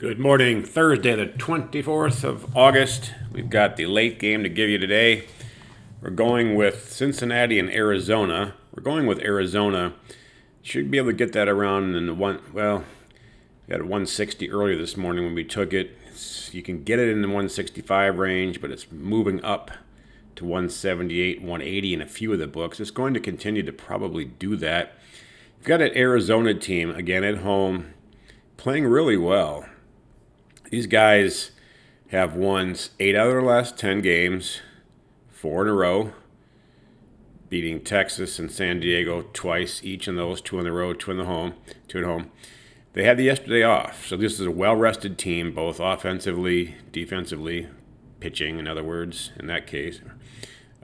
Good morning, Thursday, the 24th of August. We've got the late game to give you today. We're going with Cincinnati and Arizona. We're going with Arizona. Should be able to get that around in the one, well, we had 160 earlier this morning when we took it. It's, you can get it in the 165 range, but it's moving up to 178, 180 in a few of the books. It's going to continue to probably do that. You've got an Arizona team, again at home, playing really well. These guys have won eight out of their last 10 games, four in a row, beating Texas and San Diego twice each in those, two on the road, two in the home, two at home. They had the yesterday off, so this is a well-rested team, both offensively, defensively, pitching, in other words, in that case,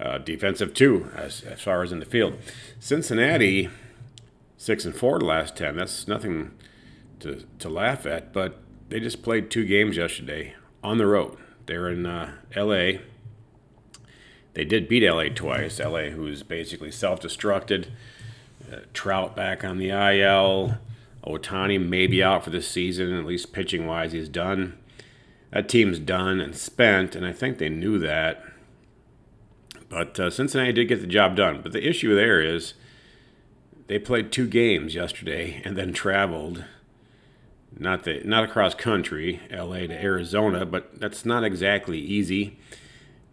uh, defensive too, as, as far as in the field. Cincinnati, six and four last ten. That's nothing to to laugh at, but they just played two games yesterday on the road. They're in uh, L.A. They did beat L.A. twice. L.A. who's basically self-destructed. Uh, Trout back on the IL. Ohtani may be out for the season, at least pitching wise, he's done. That team's done and spent, and I think they knew that. But uh, Cincinnati did get the job done. But the issue there is they played two games yesterday and then traveled not the not across country, LA to Arizona, but that's not exactly easy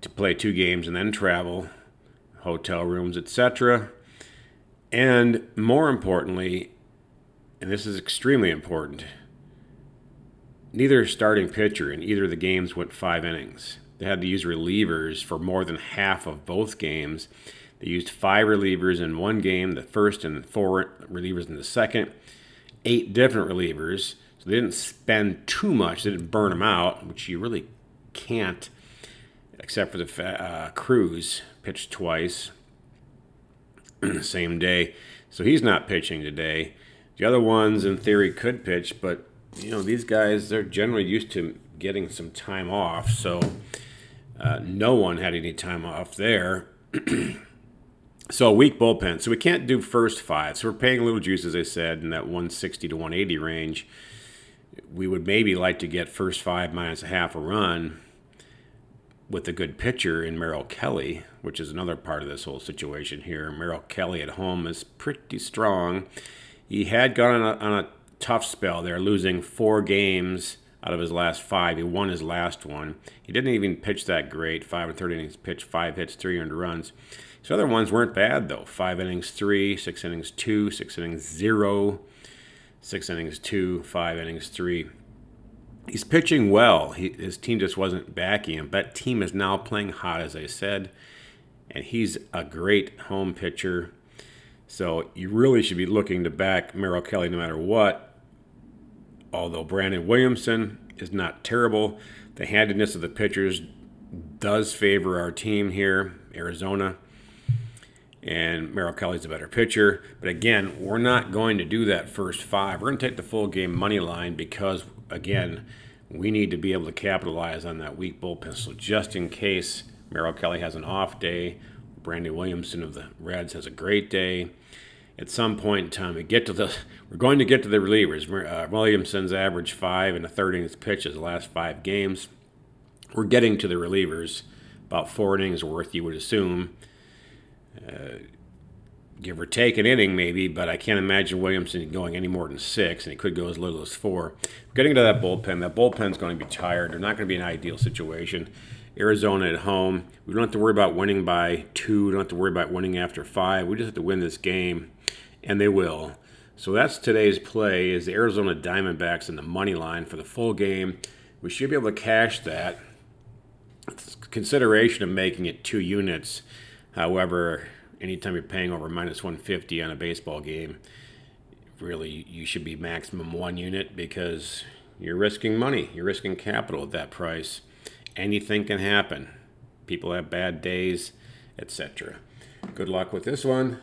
to play two games and then travel, hotel rooms, etc. And more importantly, and this is extremely important, neither starting pitcher in either of the games went five innings. They had to use relievers for more than half of both games. They used five relievers in one game, the first, and four relievers in the second. Eight different relievers so they didn't spend too much. They didn't burn them out, which you really can't, except for the uh, Cruz pitched twice the same day. So he's not pitching today. The other ones, in theory, could pitch, but you know these guys they're generally used to getting some time off. So uh, no one had any time off there. so a weak bullpen. So we can't do first five. So we're paying a little juice, as I said, in that 160 to 180 range we would maybe like to get first five minus a half a run with a good pitcher in Merrill Kelly, which is another part of this whole situation here. Merrill Kelly at home is pretty strong. He had gone on a, on a tough spell there, losing four games out of his last five. He won his last one. He didn't even pitch that great. Five and thirty innings pitched, five hits, three earned runs. His other ones weren't bad though. Five innings, three, six innings, two, six innings, zero six innings, two, five innings, three. He's pitching well. He, his team just wasn't backing him. That team is now playing hot, as I said, and he's a great home pitcher. So you really should be looking to back Merrill Kelly no matter what. Although Brandon Williamson is not terrible, the handedness of the pitchers does favor our team here, Arizona and Merrill Kelly's a better pitcher. But again, we're not going to do that first five. We're going to take the full game money line because, again, we need to be able to capitalize on that weak bullpen. So just in case Merrill Kelly has an off day, Brandon Williamson of the Reds has a great day. At some point in time, we get to the we're going to get to the relievers. Uh, Williamson's average five and a third innings pitches the last five games. We're getting to the relievers, about four innings worth, you would assume. Uh, give or take an inning maybe, but I can't imagine Williamson going any more than six, and he could go as little as four. Getting to that bullpen, that bullpen's going to be tired. They're not going to be an ideal situation. Arizona at home, we don't have to worry about winning by two. We don't have to worry about winning after five. We just have to win this game, and they will. So that's today's play is the Arizona Diamondbacks in the money line for the full game. We should be able to cash that. Consideration of making it two units However, anytime you're paying over minus 150 on a baseball game, really you should be maximum one unit because you're risking money, you're risking capital at that price. Anything can happen. People have bad days, etc. Good luck with this one.